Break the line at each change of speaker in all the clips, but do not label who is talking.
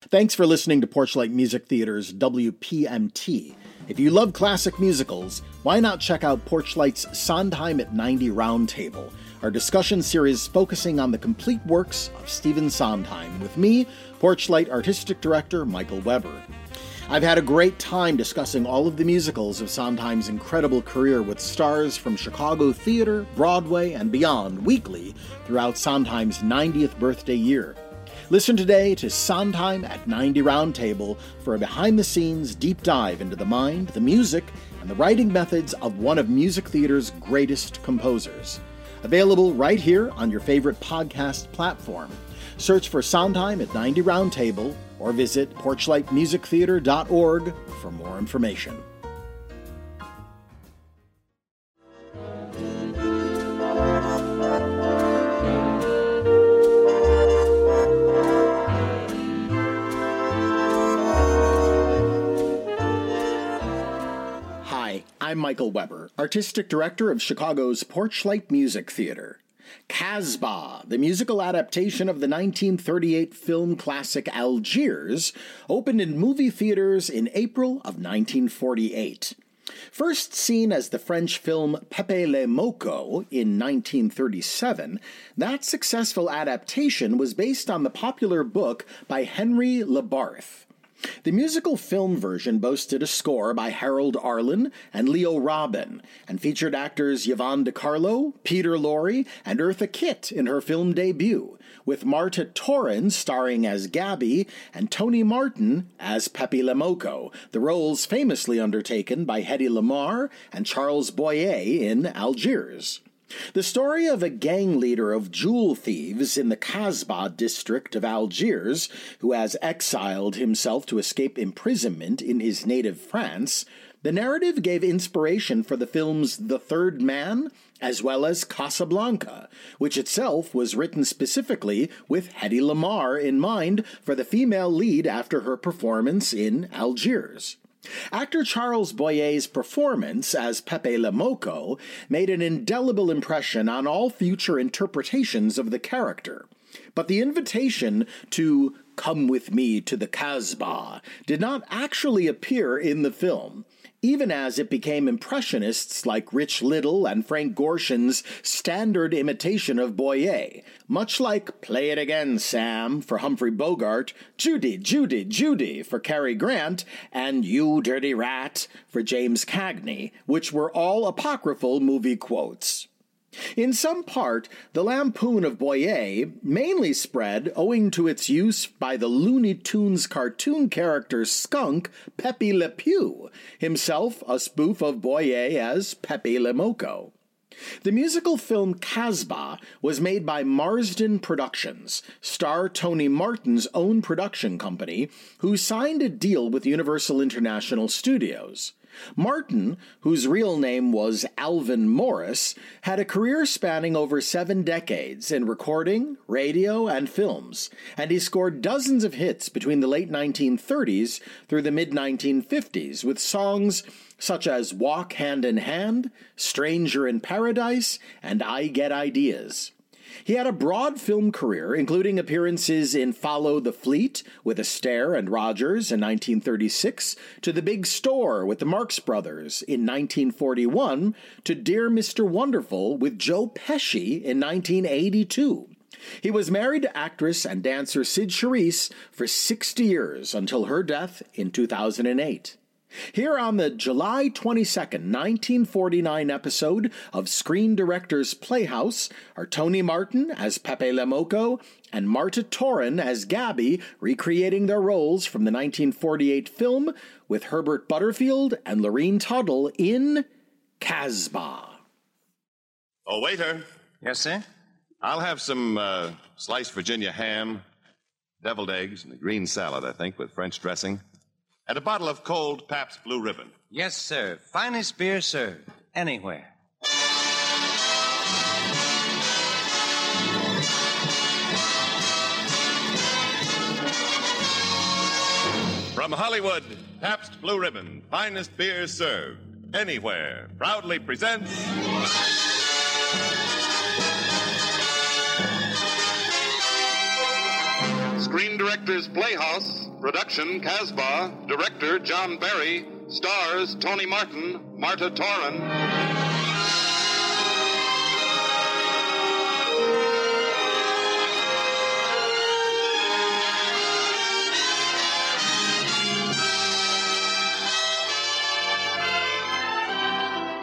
Thanks for listening to Porchlight Music Theater's WPMT. If you love classic musicals, why not check out Porchlight's Sondheim at 90 Roundtable, our discussion series focusing on the complete works of Stephen Sondheim, with me, Porchlight Artistic Director Michael Weber. I've had a great time discussing all of the musicals of Sondheim's incredible career with stars from Chicago theater, Broadway, and beyond weekly throughout Sondheim's 90th birthday year. Listen today to Sondheim at 90 Roundtable for a behind the scenes deep dive into the mind, the music, and the writing methods of one of music theater's greatest composers. Available right here on your favorite podcast platform. Search for Sondheim at 90 Roundtable or visit porchlightmusictheater.org for more information. I'm Michael Weber, Artistic Director of Chicago's Porchlight Music Theater. Casbah, the musical adaptation of the 1938 film classic Algiers, opened in movie theaters in April of 1948. First seen as the French film Pepe le Moko in 1937, that successful adaptation was based on the popular book by Henry Labarthe. The musical film version boasted a score by Harold Arlen and Leo Robin, and featured actors Yvonne De Carlo, Peter Lorre, and Eartha Kitt in her film debut, with Marta Toren starring as Gabby and Tony Martin as Pepe Le Moko, the roles famously undertaken by Hedy Lamarr and Charles Boyer in Algiers. The story of a gang leader of jewel thieves in the Casbah district of Algiers, who has exiled himself to escape imprisonment in his native France, the narrative gave inspiration for the films The Third Man as well as Casablanca, which itself was written specifically with Hedy Lamarr in mind for the female lead after her performance in Algiers. Actor Charles Boyer's performance as Pepe Le Moko made an indelible impression on all future interpretations of the character. But the invitation to come with me to the Casbah did not actually appear in the film, even as it became impressionists like Rich Little and Frank Gorshin's standard imitation of Boyer, much like Play It Again, Sam for Humphrey Bogart, Judy, Judy, Judy for Cary Grant, and You Dirty Rat for James Cagney, which were all apocryphal movie quotes. In some part, the lampoon of Boyer mainly spread owing to its use by the Looney Tunes cartoon character skunk Pepe Le Pew, himself a spoof of Boyer as Pepe Le Moko. The musical film Casbah was made by Marsden Productions, star Tony Martin's own production company, who signed a deal with Universal International Studios. Martin, whose real name was Alvin Morris, had a career spanning over seven decades in recording, radio, and films, and he scored dozens of hits between the late 1930s through the mid 1950s with songs such as Walk Hand in Hand, Stranger in Paradise, and I Get Ideas. He had a broad film career, including appearances in Follow the Fleet with Astaire and Rogers in 1936, to The Big Store with the Marx Brothers in 1941, to Dear Mr. Wonderful with Joe Pesci in 1982. He was married to actress and dancer Cyd Charisse for 60 years until her death in 2008. Here on the July 22nd, 1949 episode of Screen Directors Playhouse are Tony Martin as Pepe Le Moko and Marta Toren as Gabby recreating their roles from the 1948 film with Herbert Butterfield and Lurene Tuttle in Casbah.
Oh, waiter,
Yes, sir?
I'll have some uh, sliced Virginia ham, deviled eggs, and a green salad, I think, with French dressing. And a bottle of cold Pabst Blue Ribbon.
Yes, sir. Finest beer served anywhere.
From Hollywood, Pabst Blue Ribbon, finest beer served anywhere, proudly presents. Screen Directors Playhouse, production Casbah, director John Berry, stars Tony Martin, Marta Toren.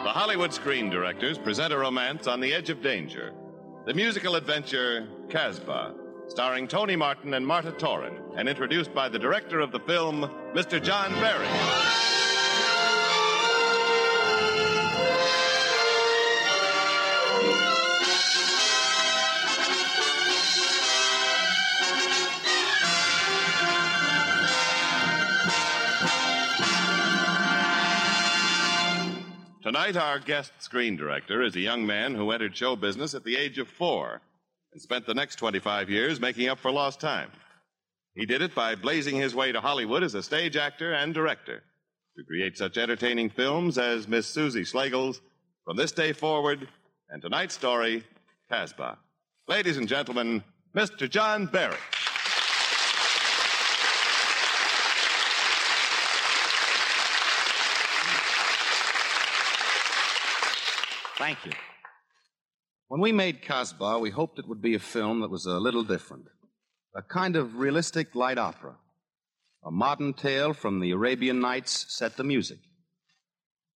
The Hollywood Screen Directors present a romance on the edge of danger. The musical adventure Casbah, starring Tony Martin and Marta Toren, and introduced by the director of the film, Mr. John Berry. Tonight, our guest screen director is a young man who entered show business at the age of four and spent the next 25 years making up for lost time. He did it by blazing his way to Hollywood as a stage actor and director to create such entertaining films as Miss Susie Slagle's From This Day Forward and tonight's story, Casbah. Ladies and gentlemen, Mr. John Berry.
Thank you. When we made Casbah, we hoped it would be a film that was a little different. A kind of realistic light opera. A modern tale from the Arabian Nights set to music.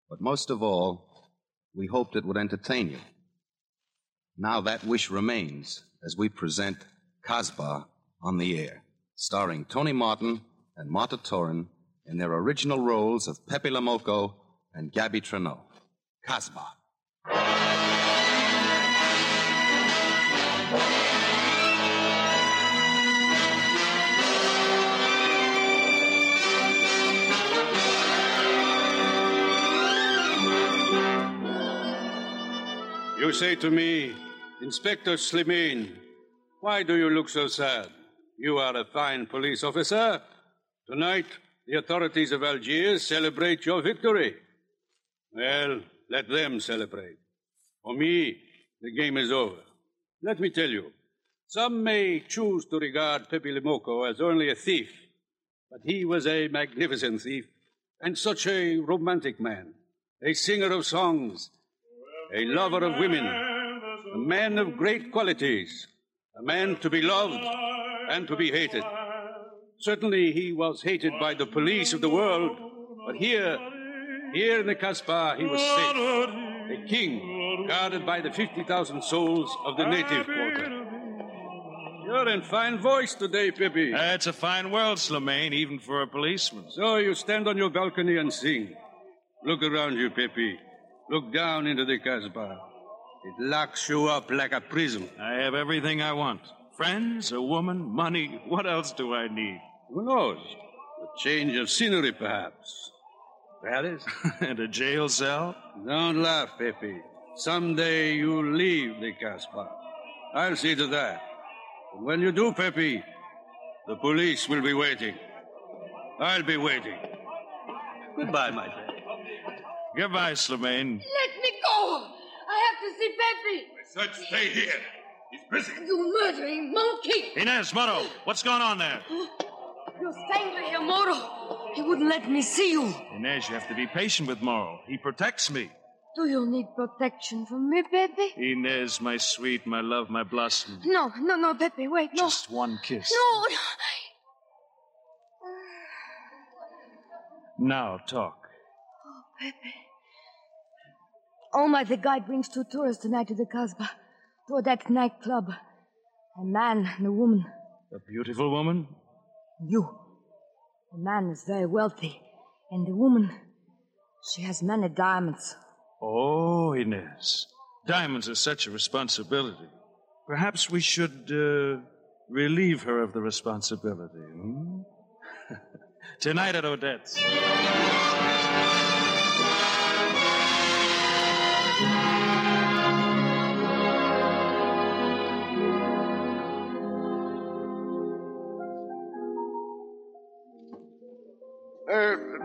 But most of all, we hoped it would entertain you. Now that wish remains as we present Casbah on the air, starring Tony Martin and Marta Toren in their original roles of Pepe Le Moko and Gabby Traneau. Casbah.
You say to me, Inspector Slimane, why do you look so sad? You are a fine police officer. Tonight, the authorities of Algiers celebrate your victory. Well, let them celebrate. For me, the game is over. Let me tell you, some may choose to regard Pepe Le Moko as only a thief, but he was a magnificent thief and such a romantic man, a singer of songs, a lover of women, a man of great qualities, a man to be loved and to be hated. Certainly he was hated by the police of the world, but here, here in the Casbah, he was safe. A king, guarded by the 50,000 souls of the native quarter. You're in fine voice today, Pepe.
Uh, it's a fine world, Slimane, even for a policeman.
So you stand on your balcony and sing. Look around you, Pepe. Look down into the Casbah. It locks you up like a prison.
I have everything I want friends, a woman, money. What else do I need?
Who knows? A change of scenery, perhaps. Paris?
and a jail cell?
Don't laugh, Pepe. Someday you'll leave the Casbah. I'll see to that. And when you do, Pepe, the police will be waiting. I'll be waiting. Goodbye, my friend.
Goodbye, Slimane.
Let me go! I have to see Pepe!
Such stay here. He's busy.
You murdering monkey!
Inez, Moro, what's going on there?
You're angry, here, Moro. He wouldn't let me see you.
Inez, you have to be patient with Moro. He protects me.
Do you need protection from me, Pepe?
Inez, my sweet, my love, my blossom.
No, no, no, Pepe, wait, no.
Just one kiss.
No, no.
Now, talk.
Pepe. the guide brings two tourists tonight to the Casbah. To that nightclub. A man and a woman.
A beautiful woman?
You. The man is very wealthy. And the woman, she has many diamonds.
Oh, Inez. Diamonds are such a responsibility. Perhaps we should uh, relieve her of the responsibility. Hmm? Tonight at Odette's.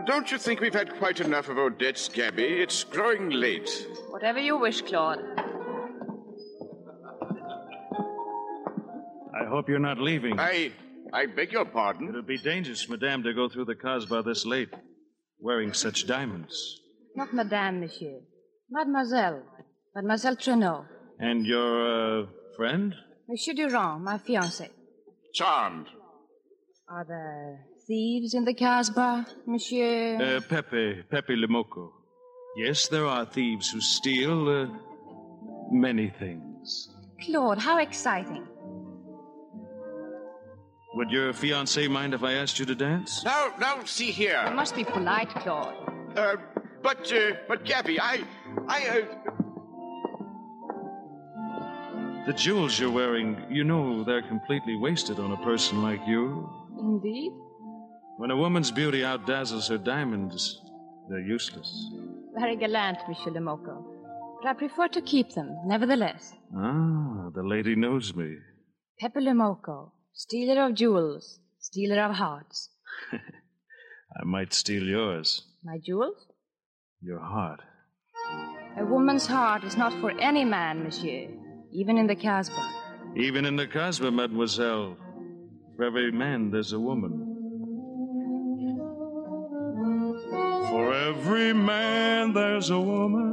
Don't you think we've had quite enough of Odette's, Gabby? It's growing late.
Whatever you wish, Claude.
I hope you're not leaving.
I I beg your pardon.
It'd be dangerous, madame, to go through the Casbah this late, wearing such diamonds.
Not Madame, Monsieur. Mademoiselle. Mademoiselle Trenot.
And your, uh, friend?
Monsieur Durand, my fiancé.
Charmed.
Are there thieves in the Casbah, Monsieur?
Uh, Pepe, Pepe Le Moko. Yes, there are thieves who steal, uh, many things.
Claude, how exciting.
Would your fiancé mind if I asked you to dance?
No, no, see here.
You must be polite, Claude.
Uh, but, uh, but Gabby, I, I, uh,
The jewels you're wearing, you know they're completely wasted on a person like you.
Indeed?
When a woman's beauty outdazzles her diamonds, they're useless.
Very gallant, Monsieur Le Moko. But I prefer to keep them, nevertheless.
Ah, the lady knows me.
Pepe Le Moko, stealer of jewels, stealer of hearts.
I might steal yours.
My jewels?
Your heart.
A woman's heart is not for any man, monsieur, even in the Casbah.
Even in the Casbah, mademoiselle, for every man there's a woman. Every man there's a woman.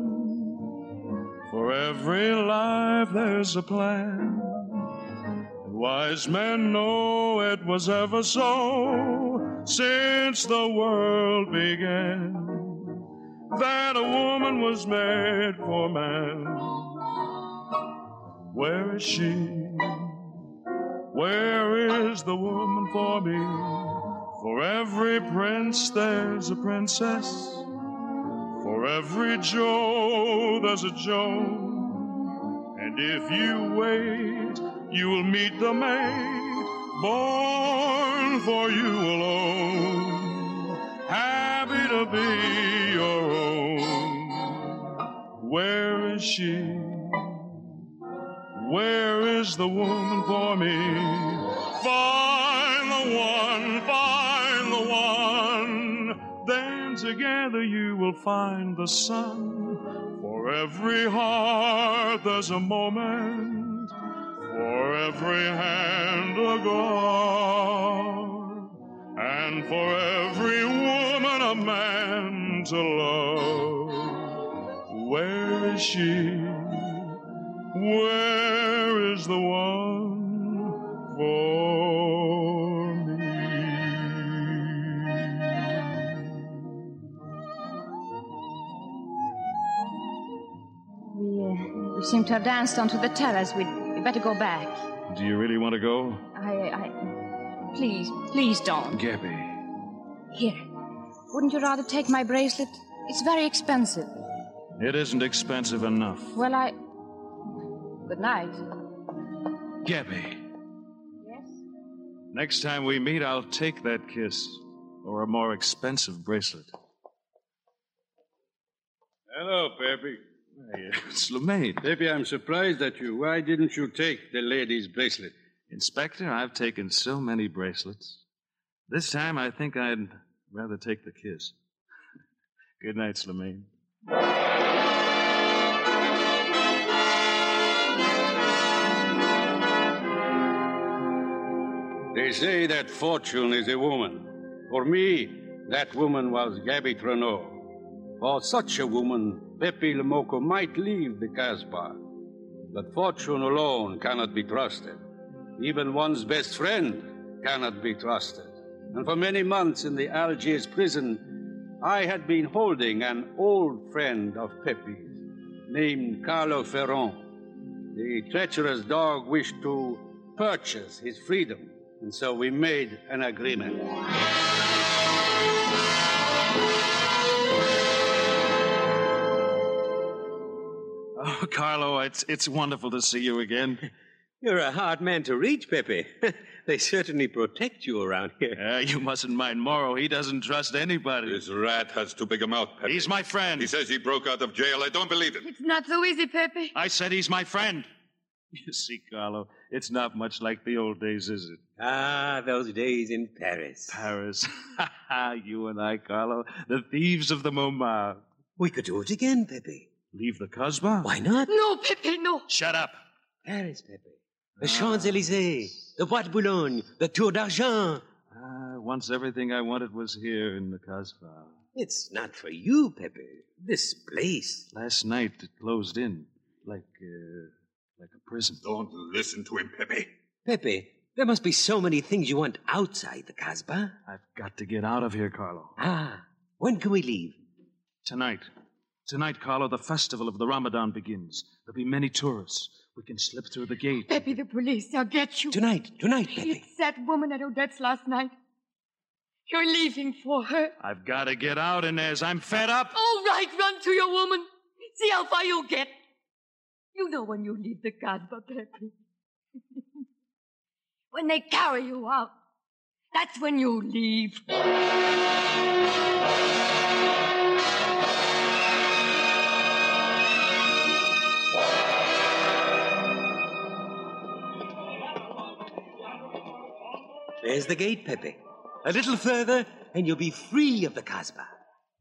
For every life there's a plan. Wise men know it was ever so since the world began. That a woman was made for man. Where is she? Where is the woman for me? For every prince there's a princess. For every Joe there's a Joe. And if you wait, you'll meet the maid born for you alone. Happy to be your own. Where is she? Where is the woman for me? Find together you will find the sun. For every heart there's a moment. For every hand a God. And for every woman a man to love. Where is she? Where is the one for
we seem to have danced onto the terrace. We'd, we'd better go back.
Do you really want to go?
I, I. Please, please don't.
Gabby.
Here. Wouldn't you rather take my bracelet? It's very expensive.
It isn't expensive enough.
Well, I. Good night.
Gabby.
Yes?
Next time we meet, I'll take that kiss. Or a more expensive bracelet.
Hello, Pepe.
It's LeMaid.
Pepe, I'm surprised at you. Why didn't you take the lady's bracelet?
Inspector, I've taken so many bracelets. This time I think I'd rather take the kiss. Good night, Slimane.
They say that fortune is a woman. For me, that woman was Gabby Trenot. For such a woman, Pepe Le Moko might leave the Casbah. But fortune alone cannot be trusted. Even one's best friend cannot be trusted. And for many months in the Algiers prison, I had been holding an old friend of Pepe's named Carlo Ferron. The treacherous dog wished to purchase his freedom, and so we made an agreement.
Oh, Carlo, it's, it's wonderful to see you again.
You're a hard man to reach, Pepe. they certainly protect you around here.
Uh, you mustn't mind Morrow. He doesn't trust anybody.
This rat has too big a mouth, Pepe.
He's my friend.
He says he broke out of jail. I don't believe it.
It's not so easy, Pepe.
I said he's my friend. You see, Carlo, it's not much like the old days, is it?
Ah, those days in Paris.
Paris. you and I, Carlo, the thieves of the Montmartre.
We could do it again, Pepe.
Leave the Casbah?
Why not?
No, Pepe, no.
Shut up.
Paris, Pepe. The Champs Elysees. the Bois de Boulogne, the Tour d'Argent.
Ah, once everything I wanted was here in the Casbah.
It's not for you, Pepe. This place.
Last night it closed in, like, uh, like a prison.
Don't listen to him, Pepe.
Pepe, there must be so many things you want outside the Casbah.
I've got to get out of here, Carlo.
Ah, when can we leave?
Tonight. Tonight, Carlo, the festival of the Ramadan begins. There'll be many tourists. We can slip through the gate.
Pepe, the police, they'll get you.
Tonight, tonight, Pepe.
It's that woman at Odette's last night. You're leaving for her.
I've got to get out, Inez. I'm fed up.
All right, run to your woman. See how far you get. You know when you leave the Casbah, Pepe. when they carry you out, that's when you leave.
There's the gate, Pepe. A little further, and you'll be free of the Casbah.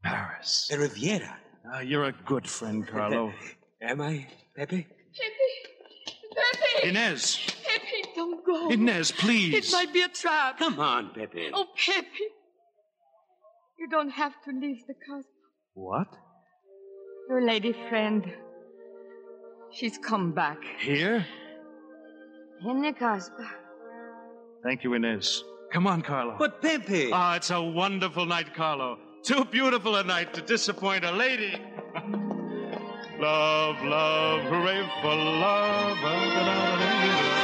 Paris.
The Riviera.
Ah, you're a good friend, Carlo.
Am I, Pepe?
Pepe! Pepe!
Inez!
Pepe, don't go.
Inez, please.
It might be a trap.
Come on, Pepe.
Oh, Pepe. You don't have to leave the Casbah.
What?
Your lady friend. She's come back.
Here?
In the Casbah.
Thank you, Inez. Come on, Carlo.
But Pepe.
Ah, it's a wonderful night, Carlo. Too beautiful a night to disappoint a lady. love, love, hooray for love.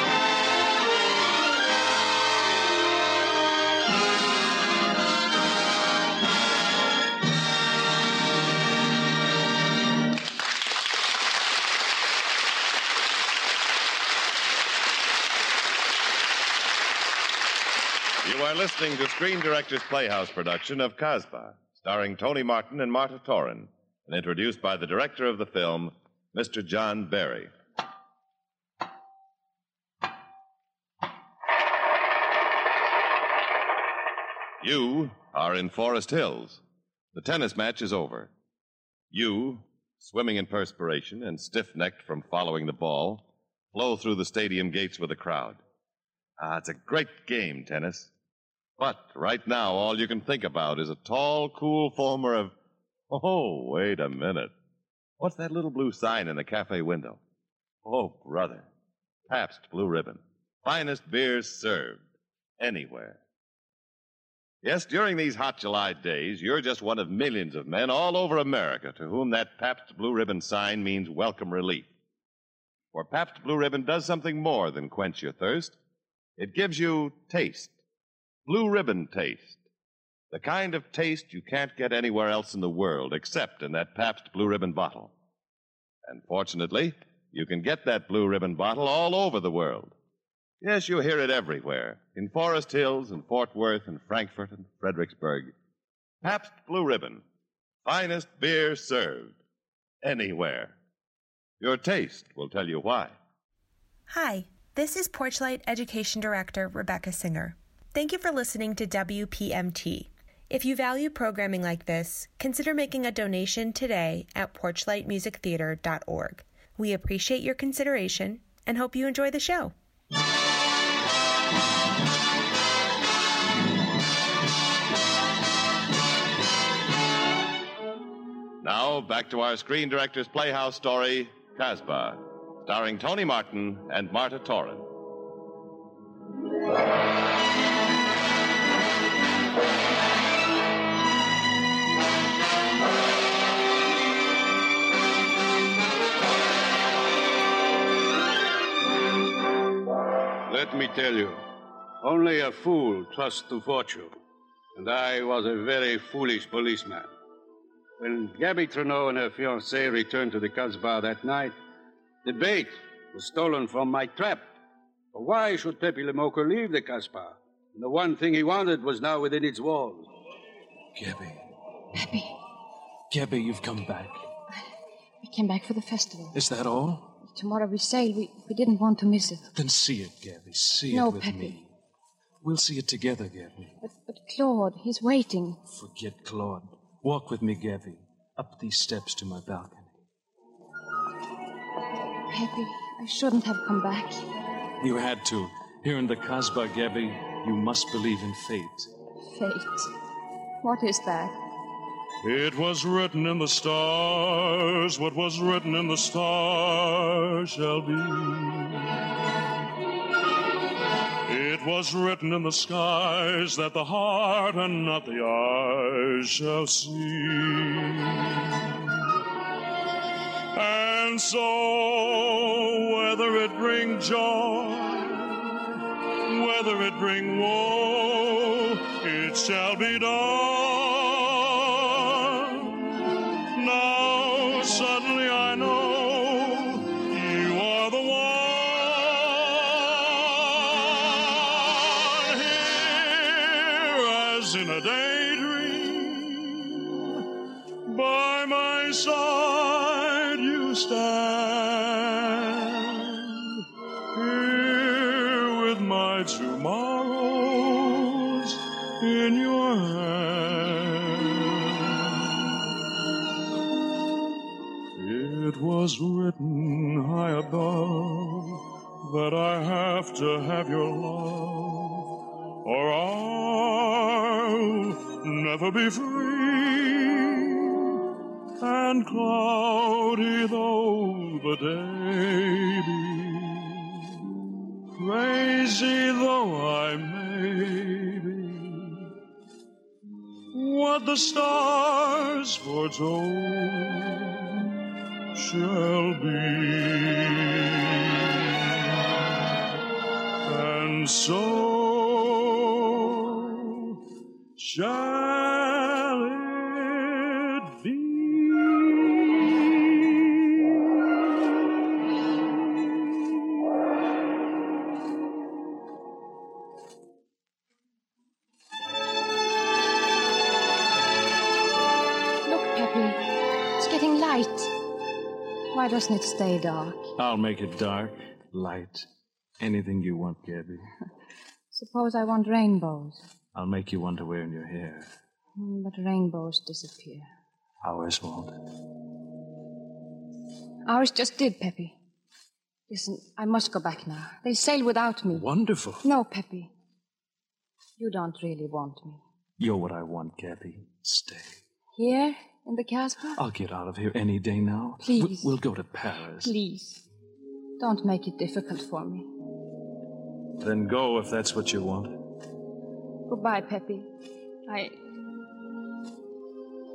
You are listening to Screen Directors Playhouse production of Casbah, starring Tony Martin and Marta Toren, and introduced by the director of the film, Mr. John Berry. You are in Forest Hills. The tennis match is over. You, swimming in perspiration and stiff necked from following the ball, flow through the stadium gates with the crowd. Ah, it's a great game, tennis. But right now, all you can think about is a tall, cool former of. Oh, wait a minute. What's that little blue sign in the cafe window? Oh, brother. Pabst Blue Ribbon. Finest beers served. Anywhere. Yes, during these hot July days, you're just one of millions of men all over America to whom that Pabst Blue Ribbon sign means welcome relief. For Pabst Blue Ribbon does something more than quench your thirst. It gives you taste. Blue Ribbon taste. The kind of taste you can't get anywhere else in the world except in that Pabst Blue Ribbon bottle. And fortunately, you can get that Blue Ribbon bottle all over the world. Yes, you hear it everywhere. In Forest Hills and Fort Worth and Frankfurt and Fredericksburg. Pabst Blue Ribbon. Finest beer served. Anywhere. Your taste will tell you why.
Hi, this is Porchlight Education Director Rebecca Singer. Thank you for listening to WPMT. If you value programming like this, consider making a donation today at porchlightmusictheater.org. We appreciate your consideration and hope you enjoy the show.
Now, back to our Screen Directors Playhouse story, Casbah, starring Tony Martin and Marta Toren.
Let me tell you, only a fool trusts to fortune. And I was a very foolish policeman. When Gabby Trudeau and her fiancé returned to the Casbah that night, the bait was stolen from my trap. But why should Pepe Le Moko leave the Casbah? And the one thing he wanted was now within its walls.
Gabby.
Pepe,
Gabby, you've come back.
we came back for the festival.
Is that all?
Tomorrow we sail. We, we didn't want to miss it.
Then see it, Gabby. See
No,
it with
Pepe.
me. We'll see it together, Gabby.
But, but Claude, he's waiting.
Forget Claude. Walk with me, Gabby, up these steps to my balcony.
Pepe, I shouldn't have come back.
You had to. Here in the Casbah, Gabby, you must believe in fate.
Fate. What is that?
It was written in the stars, what was written in the stars shall be. It was written in the skies that the heart and not the eyes shall see. And so, whether it bring joy, whether it bring woe, it shall be done. My tomorrows in your hand. It was written high above that I have to have your love, or I'll never be free. And cloudy though the day the stars foretold shall be. And so
It's getting light. Why doesn't it stay dark?
I'll make it dark, light, anything you want, Gabby.
Suppose I want rainbows.
I'll make you one to wear in your hair.
Hmm, But rainbows disappear.
Ours won't.
Ours just did, Peppy. Listen, I must go back now. They sail without me.
Wonderful.
No, Peppy. You don't really want me.
You're what I want, Gabby. Stay.
Here in the Casbah?
I'll get out of here any day now.
Please.
We- We'll go to Paris.
Please. Don't make it difficult for me.
Then go if that's what you want.
Goodbye, Peppy. I.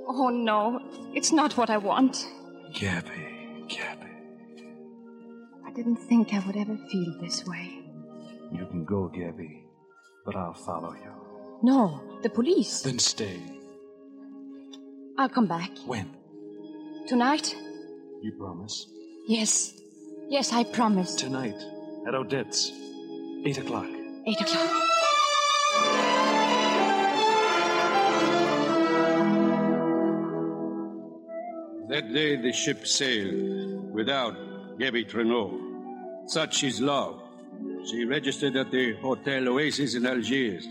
Oh, no. It's not what I want.
Gabby, Gabby.
I didn't think I would ever feel this way.
You can go, Gabby, but I'll follow you.
No, the police.
Then stay.
I'll come back.
When?
Tonight?
You promise?
Yes. Yes, I promise.
Tonight, at Odette's. Eight o'clock.
Eight o'clock.
That day the ship sailed without Gabby Treneau. Such is love. She registered at the Hotel Oasis in Algiers.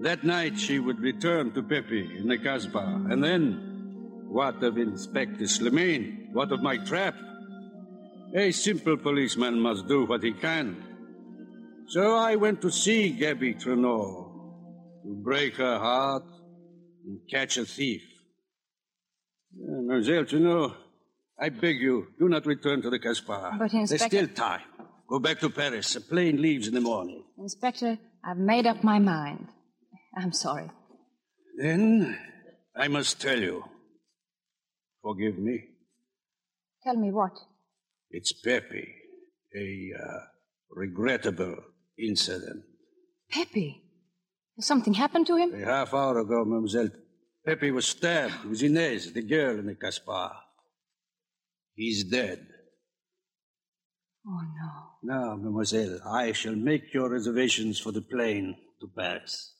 That night she would return to Pepe in the Casbah. And then, what of Inspector Slimane? What of my trap? A simple policeman must do what he can. So I went to see Gabby Treneau to break her heart and catch a thief. Uh, Mademoiselle Treneau, I beg you, do not return to the Casbah.
But, Inspector...
There's still time. Go back to Paris. A plane leaves in the morning.
Inspector, I've made up my mind. I'm sorry.
Then I must tell you. Forgive me.
Tell me what?
It's Pepe. A uh, regrettable incident.
Pepe. Has something happened to him?
A half hour ago, Mademoiselle, Pepe was stabbed with Inez, the girl in the Casbah. He's dead.
Oh, no.
Now, Mademoiselle, I shall make your reservations for the plane to Paris.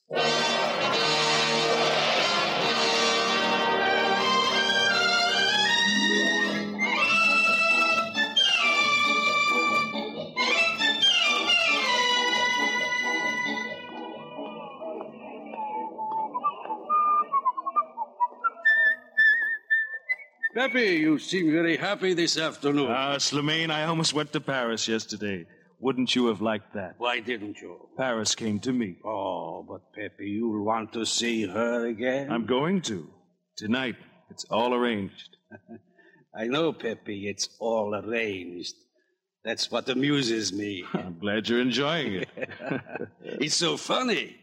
Pepe, you seem very happy this afternoon.
Ah, Slimane, I almost went to Paris yesterday. Wouldn't you have liked that?
Why didn't you?
Paris came to me.
Oh, but Pepe, you'll want to see her again.
I'm going to. Tonight. It's all arranged.
I know, Pepe, it's all arranged. That's what amuses me.
I'm glad you're enjoying it.
it's so funny.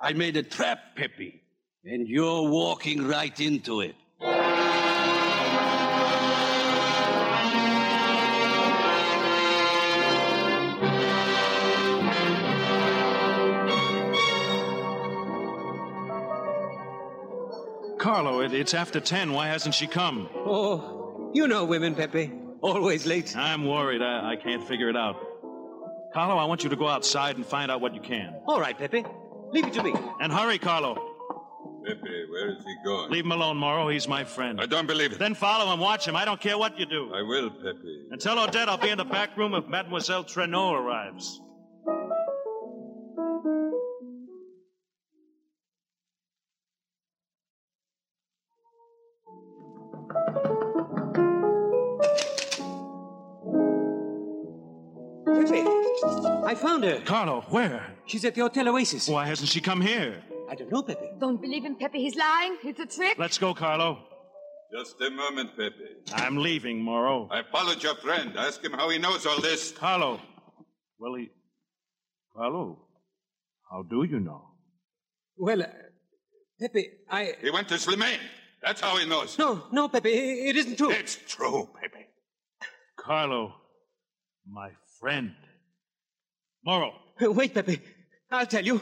I made a trap, Pepe, and you're walking right into it.
Carlo, it, it's after ten. Why hasn't she come?
Oh, you know women, Pepe. Always late.
I'm worried. I, I can't figure it out. Carlo, I want you to go outside and find out what you can.
All right, Pepe. Leave it to me.
And hurry, Carlo.
Pepe, where is he going?
Leave him alone, Morrow. He's my friend.
I don't believe it.
Then follow him, watch him. I don't care what you do.
I will, Pepe.
And tell Odette I'll be in the back room if Mademoiselle Trenot arrives.
Pepe, I found her.
Carlo, where?
She's at the Hotel Oasis.
Why hasn't she come here?
I don't know, Pepe.
Don't believe him, Pepe. He's lying. It's a trick.
Let's go, Carlo.
Just a moment, Pepe.
I'm leaving, Morrow.
I followed your friend. Ask him how he knows all this.
Carlo. Well, he. Carlo, how do you know?
Well, uh, Pepe, I.
He went to Slimane. That's how he knows.
No, no, Pepe, it isn't true.
It's true, Pepe.
Carlo, my friend. Morrow.
Wait, Pepe. I'll tell you.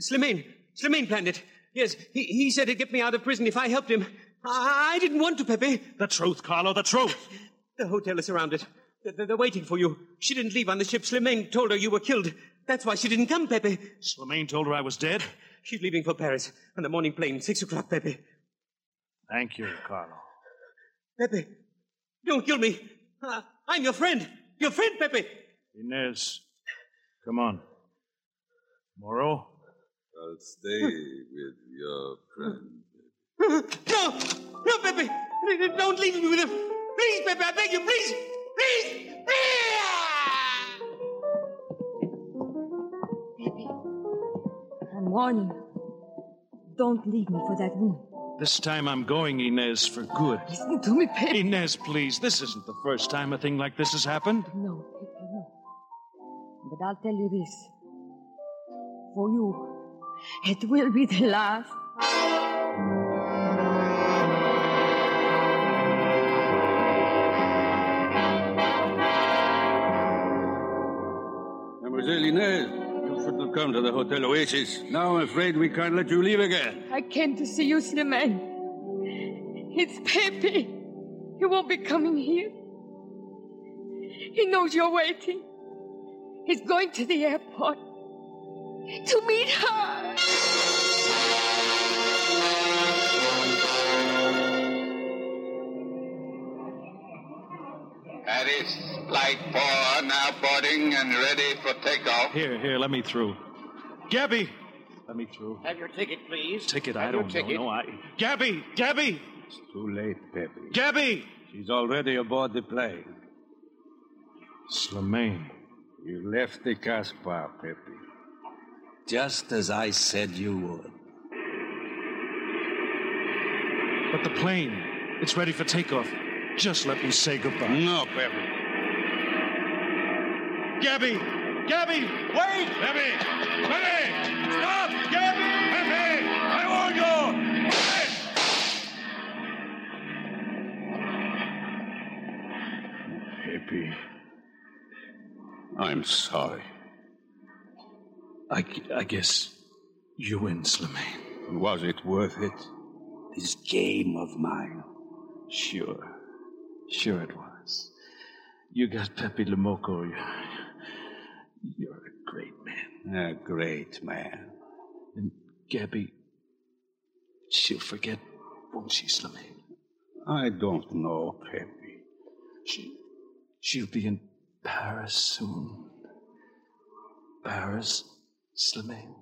Slimane. Slimane planned it. Yes, he, he said he'd get me out of prison if I helped him. I, I didn't want to, Pepe.
The truth, Carlo, the truth.
The hotel is surrounded. They're, they're waiting for you. She didn't leave on the ship. Slimane told her you were killed. That's why she didn't come, Pepe.
Slimane told her I was dead?
She's leaving for Paris on the morning plane, six o'clock, Pepe.
Thank you, Carlo.
Pepe, don't kill me. Uh, I'm your friend. Your friend, Pepe.
Inez, come on. Moro?
I'll stay with your friend.
No! No, Pepe! Don't leave me with him! Please, Pepe, I beg you, please! Please!
Pepe, I'm warning you. Don't leave me for that woman.
This time I'm going, Inez, for good.
Listen to me, Pepe.
Inez, please. This isn't the first time a thing like this has happened.
No, Pepe, no. But I'll tell you this. For you, it will be the last.
Mademoiselle Inez, you come to the Hotel Oasis. Now I'm afraid we can't let you leave again.
I came to see you, Slimane. It's Pepe. He won't be coming here. He knows you're waiting. He's going to the airport to meet her.
Paris, flight four, now boarding and ready for takeoff.
Here, here, let me through. Gabby! Let me through.
Have your ticket, please.
Ticket,
Have
I don't
ticket.
know. No, I. Gabby! Gabby!
It's too late, Pepe.
Gabby!
She's already aboard the plane.
Slimane.
You left the Casbah, Pepe. Just as I said you would.
But the plane, it's ready for takeoff. Just let me say goodbye.
No, Pepe.
Gabby! Gabby! Wait! Gabby! Gabby! Stop! Gabby! Pepe! I warn you! Wait!
Pepe. I'm sorry.
I, I guess you win, Slimane.
Was it worth it? This game of mine.
Sure. Sure it was. You got Pepe Le Moko. You're, a great man.
A great man.
And Gabby, she'll forget, won't she, Slimane?
I don't know, Pepe.
She, she'll be in Paris soon. Paris, Slimane.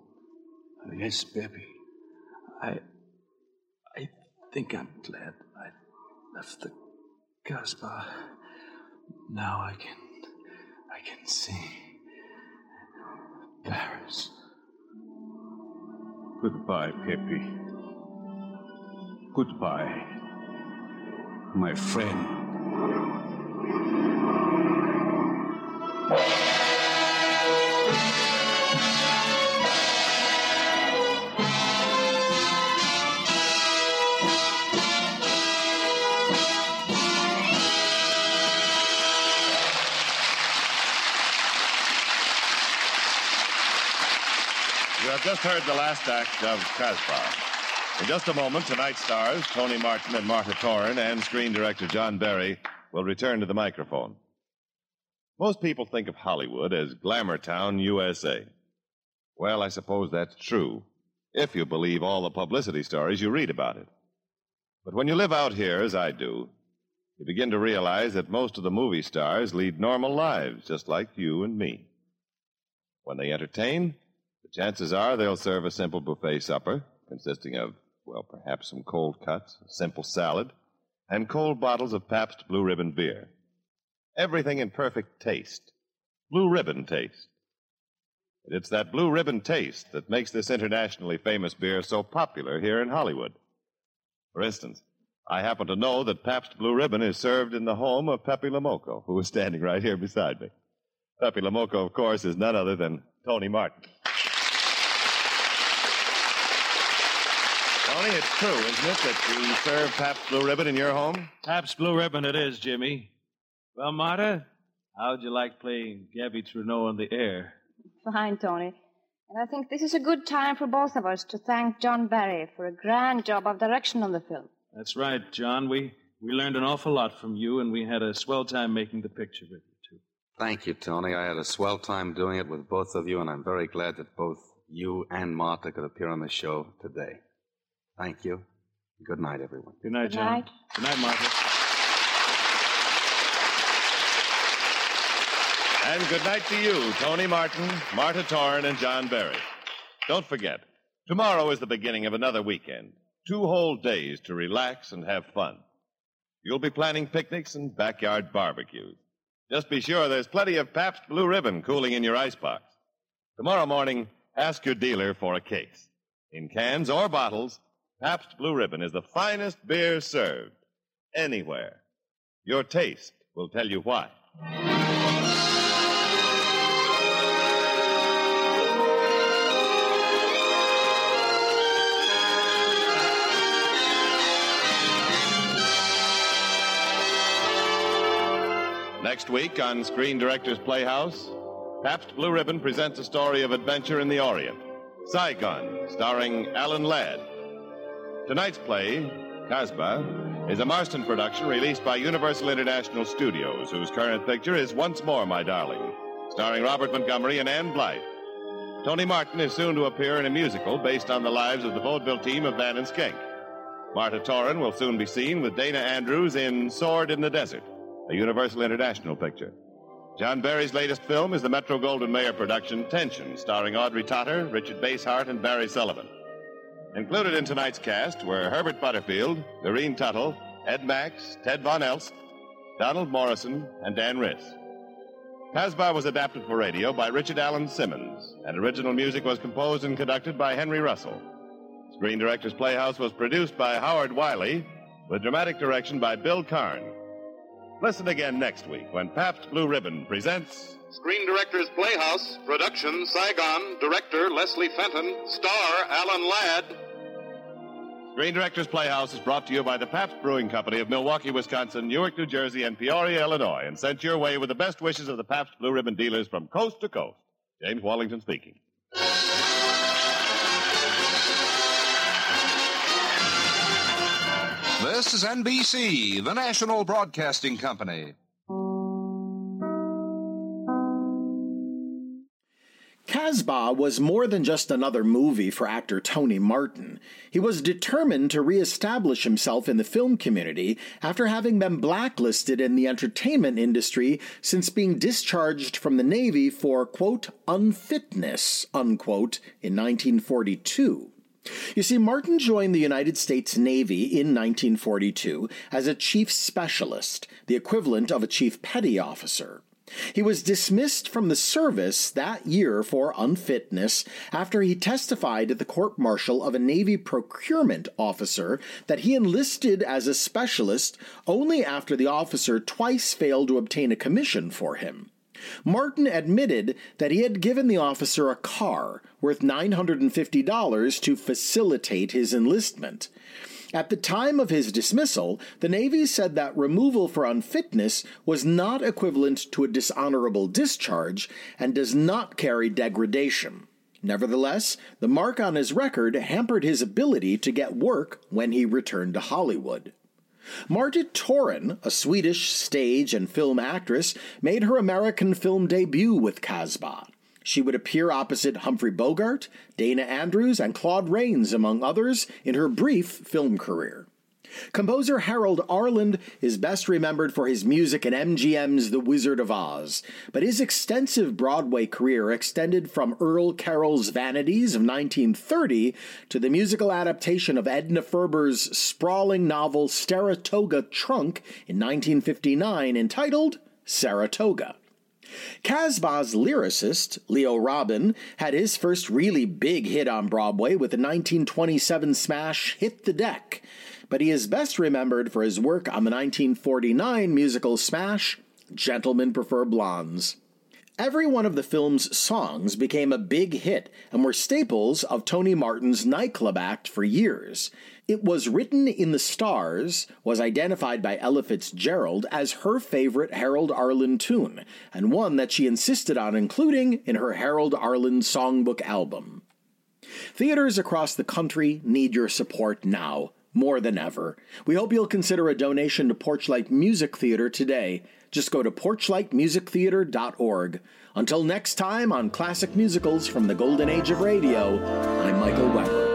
Yes, Pepe.
I, I think I'm glad I left the Casbah. Now I can, I can see Paris. Goodbye, Pepe. Goodbye, my friend.
Heard the last act of Casbah. In just a moment, tonight's stars, Tony Martin and Martha Toren, and screen director John Berry, will return to the microphone. Most people think of Hollywood as Glamour Town, USA. Well, I suppose that's true, if you believe all the publicity stories you read about it. But when you live out here, as I do, you begin to realize that most of the movie stars lead normal lives, just like you and me. When they entertain, chances are they'll serve a simple buffet supper consisting of, well, perhaps some cold cuts, a simple salad, and cold bottles of Pabst Blue Ribbon beer. Everything in perfect taste. Blue Ribbon taste. And it's that Blue Ribbon taste that makes this internationally famous beer so popular here in Hollywood. For instance, I happen to know that Pabst Blue Ribbon is served in the home of Pepe Le Moko, who is standing right here beside me. Pepe Le Moko, of course, is none other than Tony Martin. Tony, it's true, isn't it, that you serve Pabst Blue Ribbon in your home?
Pabst Blue Ribbon it is, Jimmy. Well, Marta, how'd you like playing Gabby Trudeau on the air?
Fine, Tony. And I think this is a good time for both of us to thank John Berry for a grand job of direction on the film.
That's right, John. We, we learned an awful lot from you, and we had a swell time making the picture with you, too.
Thank you, Tony. I had a swell time doing it with both of you, and I'm very glad that both you and Martha could appear on the show today. Thank you. Good night, everyone.
Good night,
Good
John.
night.
Good night, Martha.
And good night to you, Tony Martin, Marta Toren, and John Berry. Don't forget, tomorrow is the beginning of another weekend. Two whole days to relax and have fun. You'll be planning picnics and backyard barbecues. Just be sure there's plenty of Pabst Blue Ribbon cooling in your icebox. Tomorrow morning, ask your dealer for a case. In cans or bottles, Pabst Blue Ribbon is the finest beer served anywhere. Your taste will tell you why. Next week on Screen Directors Playhouse, Pabst Blue Ribbon presents a story of adventure in the Orient. Saigon, starring Alan Ladd. Tonight's play, Casbah, is a Marston production released by Universal International Studios, whose current picture is Once More, My Darling, starring Robert Montgomery and Ann Blyth. Tony Martin is soon to appear in a musical based on the lives of the vaudeville team of Van and Schenck. Marta Toren will soon be seen with Dana Andrews in Sword in the Desert, a Universal International picture. John Berry's latest film is the Metro Goldwyn Mayer production Tension, starring Audrey Totter, Richard Basehart, and Barry Sullivan. Included in tonight's cast were Herbert Butterfield, Lurene Tuttle, Ed Max, Ted Von Eltz, Donald Morrison, and Dan Riss. Casbah was adapted for radio by Richard Allen Simmons, and original music was composed and conducted by Henry Russell. Screen Directors Playhouse was produced by Howard Wiley, with dramatic direction by Bill Karn. Listen again next week when Pabst Blue Ribbon presents
Screen Directors Playhouse, production Saigon, director Leslie Fenton, star Alan Ladd.
Screen Directors Playhouse is brought to you by the Pabst Brewing Company of Milwaukee, Wisconsin, Newark, New Jersey, and Peoria, Illinois, and sent your way with the best wishes of the Pabst Blue Ribbon dealers from coast to coast. James Wallington speaking.
This is NBC, the national broadcasting company.
Casbah was more than just another movie for actor Tony Martin. He was determined to reestablish himself in the film community after having been blacklisted in the entertainment industry since being discharged from the Navy for, quote, unfitness, unquote, in 1942. You see, Martin joined the United States Navy in 1942 as a chief specialist, the equivalent of a chief petty officer. He was dismissed from the service that year for unfitness after he testified at the court martial of a Navy procurement officer that he enlisted as a specialist only after the officer twice failed to obtain a commission for him. Martin admitted that he had given the officer a car worth $950 to facilitate his enlistment. At the time of his dismissal, the Navy said that removal for unfitness was not equivalent to a dishonorable discharge and does not carry degradation. Nevertheless, the mark on his record hampered his ability to get work when he returned to Hollywood. Marta Toren, a Swedish stage and film actress, made her American film debut with Casbah. She would appear opposite Humphrey Bogart, Dana Andrews, and Claude Rains, among others, in her brief film career. Composer Harold Arlen is best remembered for his music in MGM's The Wizard of Oz, but his extensive Broadway career extended from Earl Carroll's Vanities of 1930 to the musical adaptation of Edna Ferber's sprawling novel Saratoga Trunk in 1959 entitled Saratoga. Casbah's lyricist, Leo Robin, had his first really big hit on Broadway with the 1927 smash Hit the Deck, but he is best remembered for his work on the 1949 musical smash Gentlemen Prefer Blondes. Every one of the film's songs became a big hit and were staples of Tony Martin's nightclub act for years. It was written in the stars, was identified by Ella Fitzgerald as her favorite Harold Arlen tune, and one that she insisted on including in her Harold Arlen songbook album. Theaters across the country need your support now, more than ever. We hope you'll consider a donation to Porchlight Music Theater today. Just go to porchlightmusictheater.org. Until next time on Classic Musicals from the Golden Age of Radio, I'm Michael Weber.